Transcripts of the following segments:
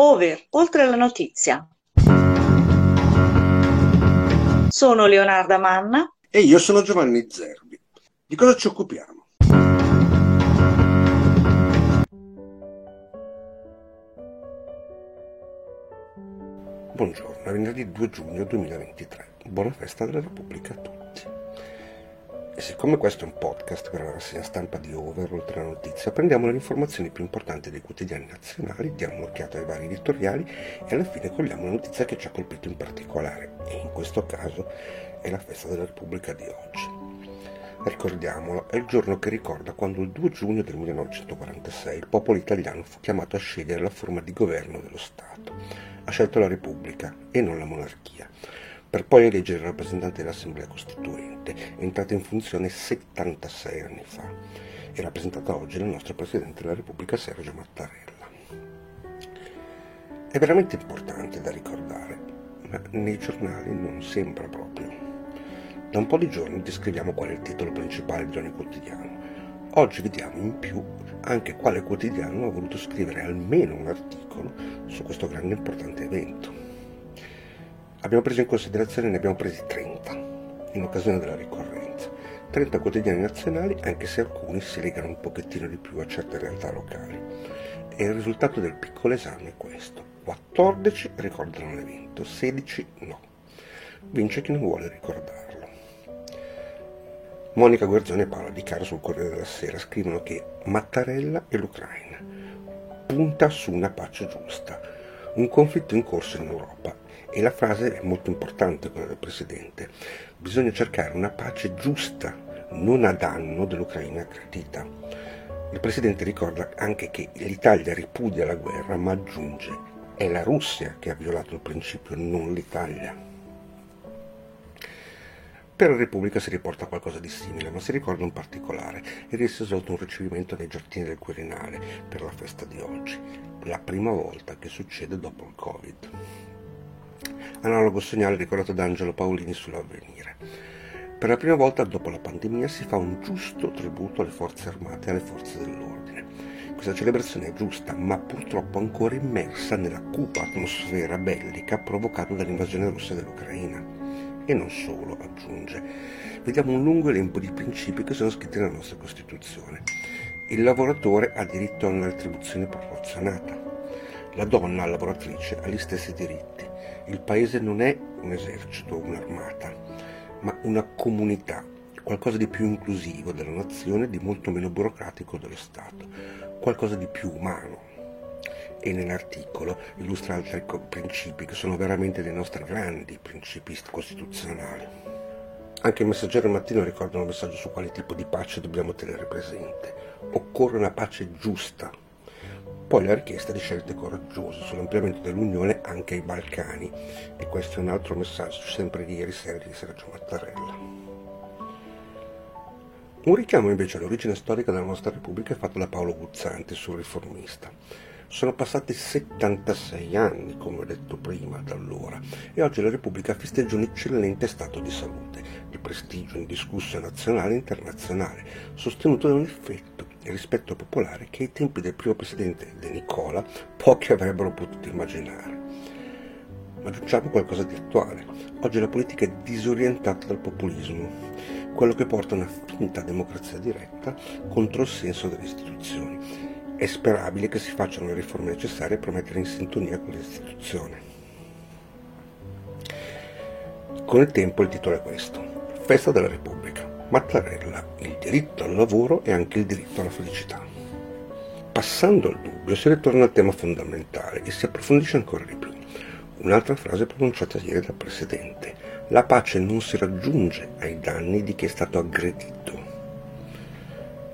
Over, oltre la notizia. Sono Leonarda Manna. E io sono Giovanni Zerbi. Di cosa ci occupiamo? Buongiorno, è venerdì 2 giugno 2023. Buona festa della Repubblica a tutti. E siccome questo è un podcast per la rassegna stampa di Over, oltre la notizia, prendiamo le informazioni più importanti dei quotidiani nazionali, diamo un'occhiata ai vari editoriali e alla fine cogliamo la notizia che ci ha colpito in particolare, e in questo caso è la festa della Repubblica di oggi. Ricordiamolo, è il giorno che ricorda quando il 2 giugno del 1946 il popolo italiano fu chiamato a scegliere la forma di governo dello Stato. Ha scelto la Repubblica e non la monarchia per poi eleggere il rappresentante dell'Assemblea Costituente, entrata in funzione 76 anni fa e rappresentata oggi dal nostro Presidente della Repubblica Sergio Mattarella. È veramente importante da ricordare, ma nei giornali non sembra proprio. Da un po' di giorni descriviamo qual è il titolo principale di ogni quotidiano. Oggi vediamo in più anche quale quotidiano ha voluto scrivere almeno un articolo su questo grande e importante evento. Abbiamo preso in considerazione, ne abbiamo presi 30 in occasione della ricorrenza. 30 quotidiani nazionali, anche se alcuni si legano un pochettino di più a certe realtà locali. E il risultato del piccolo esame è questo. 14 ricordano l'evento, 16 no. Vince chi non vuole ricordarlo. Monica Guerzoni e Paola Di Caro sul Corriere della Sera scrivono che Mattarella e l'Ucraina punta su una pace giusta, un conflitto in corso in Europa e la frase è molto importante, quella del Presidente. Bisogna cercare una pace giusta, non a danno dell'Ucraina aggredita. Il Presidente ricorda anche che l'Italia ripudia la guerra, ma aggiunge è la Russia che ha violato il principio, non l'Italia. Per la Repubblica si riporta qualcosa di simile, ma si ricorda un particolare. Ieri si è svolto un ricevimento nei giardini del Quirinale per la festa di oggi, la prima volta che succede dopo il Covid analogo segnale ricordato da Angelo Paolini sull'avvenire. Per la prima volta dopo la pandemia si fa un giusto tributo alle forze armate e alle forze dell'ordine. Questa celebrazione è giusta, ma purtroppo ancora immersa nella cupa atmosfera bellica provocata dall'invasione russa dell'Ucraina. E non solo, aggiunge. Vediamo un lungo elenco di principi che sono scritti nella nostra Costituzione. Il lavoratore ha diritto a una retribuzione proporzionata. La donna lavoratrice ha gli stessi diritti il paese non è un esercito o un'armata, ma una comunità, qualcosa di più inclusivo della nazione, di molto meno burocratico dello Stato, qualcosa di più umano. E nell'articolo illustra altri principi che sono veramente dei nostri grandi principi costituzionali. Anche il messaggero mattino ricorda un messaggio su quale tipo di pace dobbiamo tenere presente. Occorre una pace giusta, poi la richiesta di scelte coraggiose sull'ampliamento dell'Unione anche ai Balcani, e questo è un altro messaggio sempre di ieri sera di Sergio Mattarella. Un richiamo invece all'origine storica della nostra Repubblica è fatto da Paolo Guzzanti sul riformista. Sono passati 76 anni, come ho detto prima, da allora, e oggi la Repubblica festeggia un eccellente stato di salute, di prestigio indiscusso nazionale e internazionale, sostenuto da un effetto il rispetto popolare che ai tempi del primo presidente De Nicola pochi avrebbero potuto immaginare. Ma aggiungiamo qualcosa di attuale. Oggi la politica è disorientata dal populismo, quello che porta una finta democrazia diretta contro il senso delle istituzioni. È sperabile che si facciano le riforme necessarie per mettere in sintonia con le istituzioni. Con il tempo il titolo è questo. Festa della Repubblica. Mattarella, il diritto al lavoro e anche il diritto alla felicità. Passando al dubbio si ritorna al tema fondamentale e si approfondisce ancora di più. Un'altra frase pronunciata ieri dal Presidente. La pace non si raggiunge ai danni di chi è stato aggredito.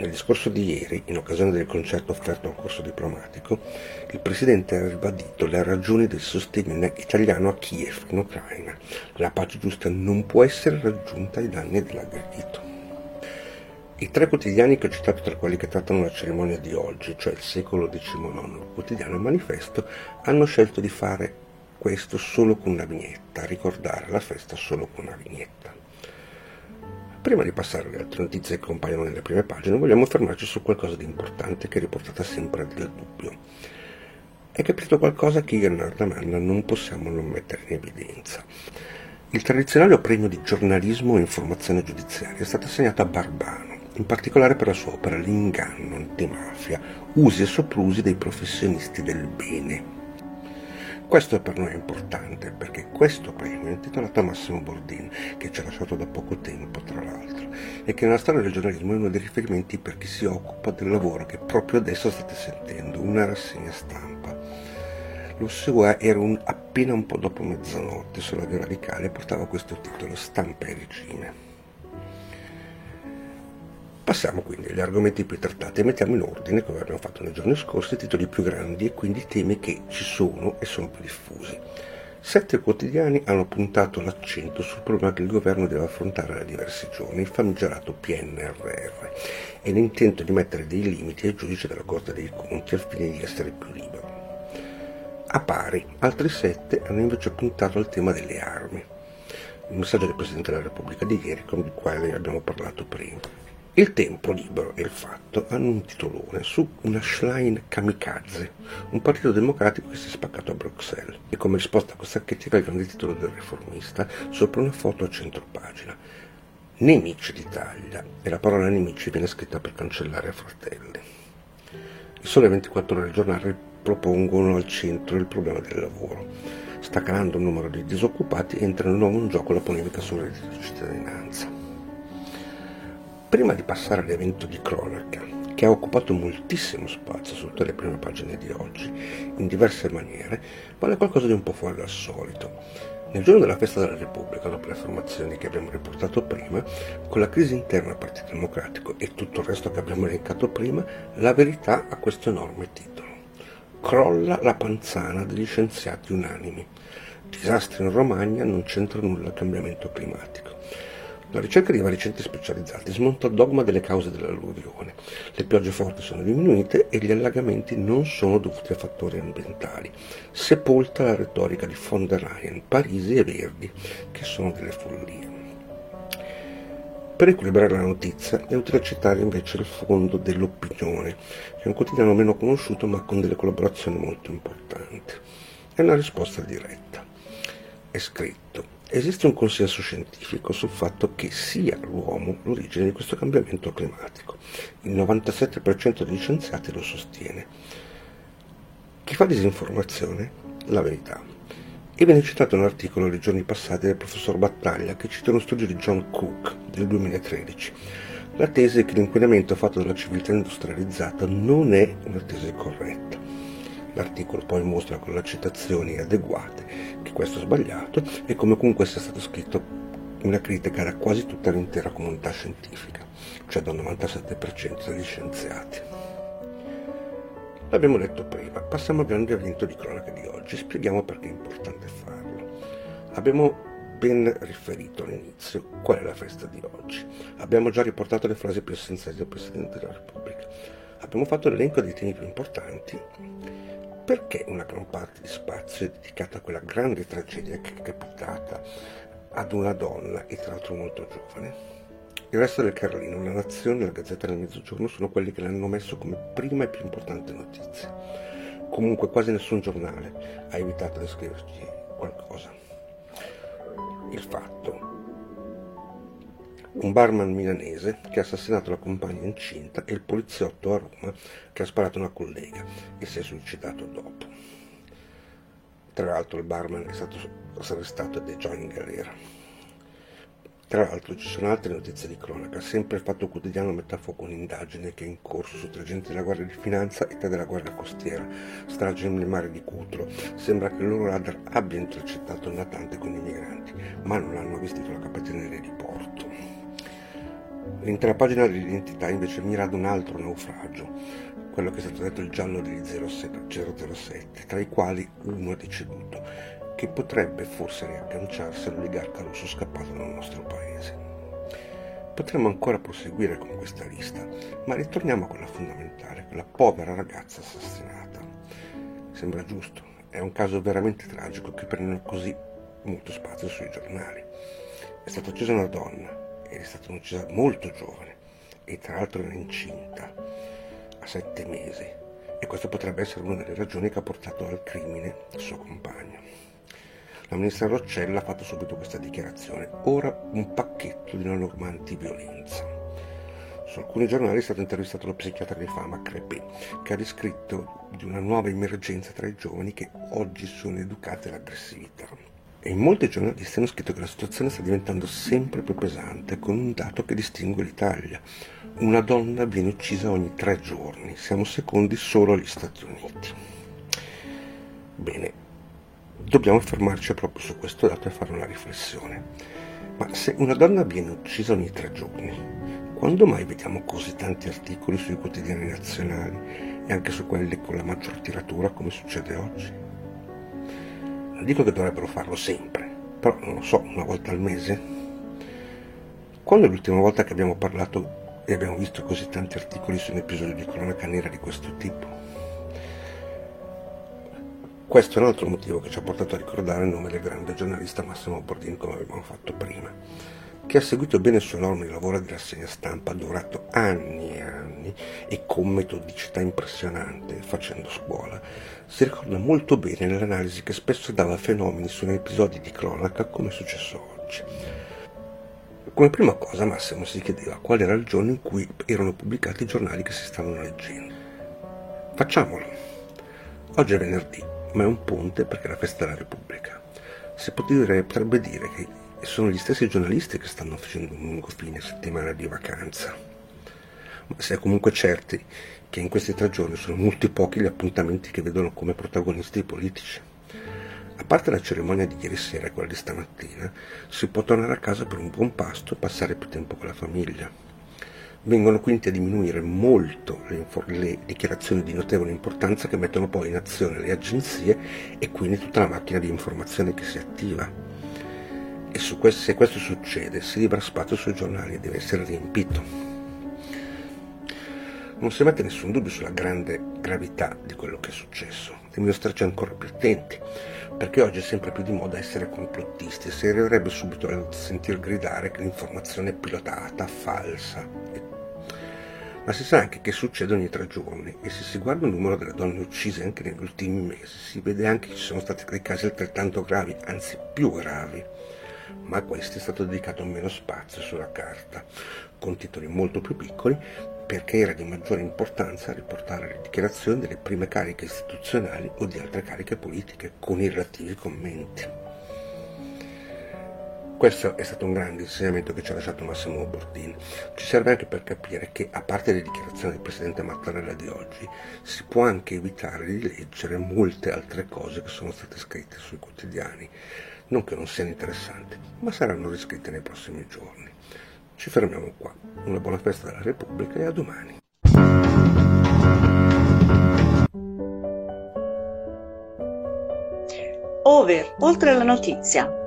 Nel discorso di ieri, in occasione del concerto offerto al corso diplomatico, il Presidente ha ribadito le ragioni del sostegno italiano a Kiev, in Ucraina. La pace giusta non può essere raggiunta ai danni dell'aggredito. I tre quotidiani che ho citato tra quelli che trattano la cerimonia di oggi, cioè il secolo XIX, il quotidiano e manifesto, hanno scelto di fare questo solo con una vignetta, ricordare la festa solo con una vignetta. Prima di passare alle altre notizie che compaiono nelle prime pagine, vogliamo fermarci su qualcosa di importante che riportata sempre del dubbio. È capitato qualcosa che io e Leonardo Manna non possiamo non mettere in evidenza. Il tradizionale premio di giornalismo e informazione giudiziaria è stato assegnato a Barbano, in particolare per la sua opera L'inganno antimafia, usi e soprusi dei professionisti del bene. Questo per noi è importante perché questo premio è intitolato a Massimo Bordin, che ci ha lasciato da poco tempo tra l'altro, e che nella storia del giornalismo è uno dei riferimenti per chi si occupa del lavoro che proprio adesso state sentendo, una rassegna stampa. Lo suo era un, appena un po' dopo mezzanotte sulla via radicale e portava questo titolo Stampa e regime. Passiamo quindi agli argomenti più trattati e mettiamo in ordine, come abbiamo fatto nei giorni scorsi, i titoli più grandi e quindi i temi che ci sono e sono più diffusi. Sette quotidiani hanno puntato l'accento sul problema che il governo deve affrontare da diversi giorni, il famigerato PNRR, e l'intento di mettere dei limiti ai giudici della Corte dei Conti al fine di essere più libero. A pari, altri sette hanno invece puntato al tema delle armi. Il messaggio del Presidente della Repubblica di ieri, con il quale abbiamo parlato prima. Il tempo libero e il fatto hanno un titolone su una Schlein kamikaze, un partito democratico che si è spaccato a Bruxelles, e come risposta a questa critica il grande titolo del riformista sopra una foto a centro pagina. Nemici d'Italia, e la parola nemici viene scritta per cancellare a fratelli. Il sole 24 ore del giornale propongono al centro il problema del lavoro. Sta calando il numero di disoccupati e entra di nuovo in gioco la polemica sul reddito di cittadinanza. Prima di passare all'evento di cronaca, che ha occupato moltissimo spazio su tutte le prime pagine di oggi, in diverse maniere, vale qualcosa di un po' fuori dal solito. Nel giorno della festa della Repubblica, dopo le affermazioni che abbiamo riportato prima, con la crisi interna al Partito Democratico e tutto il resto che abbiamo elencato prima, la verità ha questo enorme titolo. Crolla la panzana degli scienziati unanimi. Disastri in Romagna non c'entra nulla il cambiamento climatico. La ricerca di vari centri specializzati smonta il dogma delle cause dell'alluvione. Le piogge forti sono diminuite e gli allagamenti non sono dovuti a fattori ambientali. Sepolta la retorica di von der Leyen, Parisi e Verdi, che sono delle follie. Per equilibrare la notizia è utile citare invece il Fondo dell'Opinione, che è un quotidiano meno conosciuto ma con delle collaborazioni molto importanti. È una risposta diretta. È scritto Esiste un consenso scientifico sul fatto che sia l'uomo l'origine di questo cambiamento climatico. Il 97% degli scienziati lo sostiene. Chi fa disinformazione? La verità. E viene citato un articolo nei giorni passati del professor Battaglia che cita uno studio di John Cook del 2013. La tesi è che l'inquinamento fatto dalla civiltà industrializzata non è una tesi corretta L'articolo poi mostra con le citazioni adeguate che questo è sbagliato e come comunque sia stato scritto una critica da quasi tutta l'intera comunità scientifica, cioè dal 97% degli scienziati. L'abbiamo detto prima, passiamo al grande evento di cronaca di oggi, spieghiamo perché è importante farlo. Abbiamo ben riferito all'inizio qual è la festa di oggi. Abbiamo già riportato le frasi più essenziali del Presidente della Repubblica. Abbiamo fatto l'elenco dei temi più importanti perché una gran parte di spazio è dedicata a quella grande tragedia che è capitata ad una donna e tra l'altro molto giovane? Il resto del Carlino, la Nazione e la Gazzetta del Mezzogiorno sono quelli che l'hanno messo come prima e più importante notizia. Comunque quasi nessun giornale ha evitato di scriverci qualcosa. Il fatto un barman milanese che ha assassinato la compagna incinta e il poliziotto a Roma che ha sparato una collega e si è suicidato dopo. Tra l'altro il barman è stato arrestato ed è già in galera. Tra l'altro ci sono altre notizie di cronaca, sempre il Fatto Quotidiano mette a fuoco un'indagine che è in corso su tre agenti della Guardia di Finanza e tre della Guardia Costiera, strage nel mare di Cutro. Sembra che il loro radar abbia intercettato il natante con i migranti, ma non hanno avvistito la capitaneria di porto. L'intera pagina dell'identità invece mira ad un altro naufragio, quello che è stato detto il giallo degli 007, tra i quali uno è deceduto, che potrebbe forse riagganciarsi all'oligarca russo scappato dal nostro paese. Potremmo ancora proseguire con questa lista, ma ritorniamo a quella fondamentale, quella povera ragazza assassinata. Sembra giusto, è un caso veramente tragico che prende così molto spazio sui giornali. È stata uccisa una donna, è stata uccisa molto giovane e tra l'altro era incinta a sette mesi e questa potrebbe essere una delle ragioni che ha portato al crimine il suo compagno. La ministra Roccella ha fatto subito questa dichiarazione. Ora un pacchetto di una norma antiviolenza. Su alcuni giornali è stato intervistato lo psichiatra di fama Crepé, che ha descritto di una nuova emergenza tra i giovani che oggi sono educati all'aggressività. E in molti giornalisti hanno scritto che la situazione sta diventando sempre più pesante, con un dato che distingue l'Italia. Una donna viene uccisa ogni tre giorni, siamo secondi solo agli Stati Uniti. Bene, dobbiamo fermarci proprio su questo dato e fare una riflessione. Ma se una donna viene uccisa ogni tre giorni, quando mai vediamo così tanti articoli sui quotidiani nazionali e anche su quelli con la maggior tiratura come succede oggi? Non dico che dovrebbero farlo sempre, però non lo so, una volta al mese? Quando è l'ultima volta che abbiamo parlato e abbiamo visto così tanti articoli su un episodio di cronaca nera di questo tipo? Questo è un altro motivo che ci ha portato a ricordare il nome del grande giornalista Massimo Bordin, come avevamo fatto prima, che ha seguito bene il suo enorme lavoro di rassegna stampa, durato anni e anni e con metodicità impressionante, facendo scuola. Si ricorda molto bene nell'analisi che spesso dava fenomeni su episodi di cronaca come è successo oggi. Come prima cosa Massimo si chiedeva qual era il giorno in cui erano pubblicati i giornali che si stavano leggendo. Facciamolo. Oggi è venerdì, ma è un ponte perché è la festa della Repubblica. Si potrebbe dire che sono gli stessi giornalisti che stanno facendo un lungo fine settimana di vacanza. Ma si è comunque certi che in questi tre giorni sono molti pochi gli appuntamenti che vedono come protagonisti i politici. A parte la cerimonia di ieri sera e quella di stamattina, si può tornare a casa per un buon pasto e passare più tempo con la famiglia vengono quindi a diminuire molto le, le, dichiarazioni di notevole importanza che mettono poi in azione le agenzie e quindi tutta la macchina di informazione che si attiva. E questo, se questo succede si libera spazio sui giornali e deve essere riempito. Non si mette nessun dubbio sulla grande gravità di quello che è successo. Dobbiamo starci ancora più attenti, perché oggi è sempre più di moda essere complottisti. Si arriverebbe subito a sentir gridare che l'informazione è pilotata, falsa e ma si sa anche che succede ogni tre giorni e se si guarda il numero delle donne uccise anche negli ultimi mesi si vede anche che ci sono stati dei casi altrettanto gravi, anzi più gravi, ma a questi è stato dedicato meno spazio sulla carta, con titoli molto più piccoli perché era di maggiore importanza riportare le dichiarazioni delle prime cariche istituzionali o di altre cariche politiche con i relativi commenti. Questo è stato un grande insegnamento che ci ha lasciato Massimo Bordin. Ci serve anche per capire che, a parte le dichiarazioni del Presidente Mattarella di oggi, si può anche evitare di leggere molte altre cose che sono state scritte sui quotidiani. Non che non siano interessanti, ma saranno riscritte nei prossimi giorni. Ci fermiamo qua. Una buona festa della Repubblica e a domani. Over, oltre la notizia.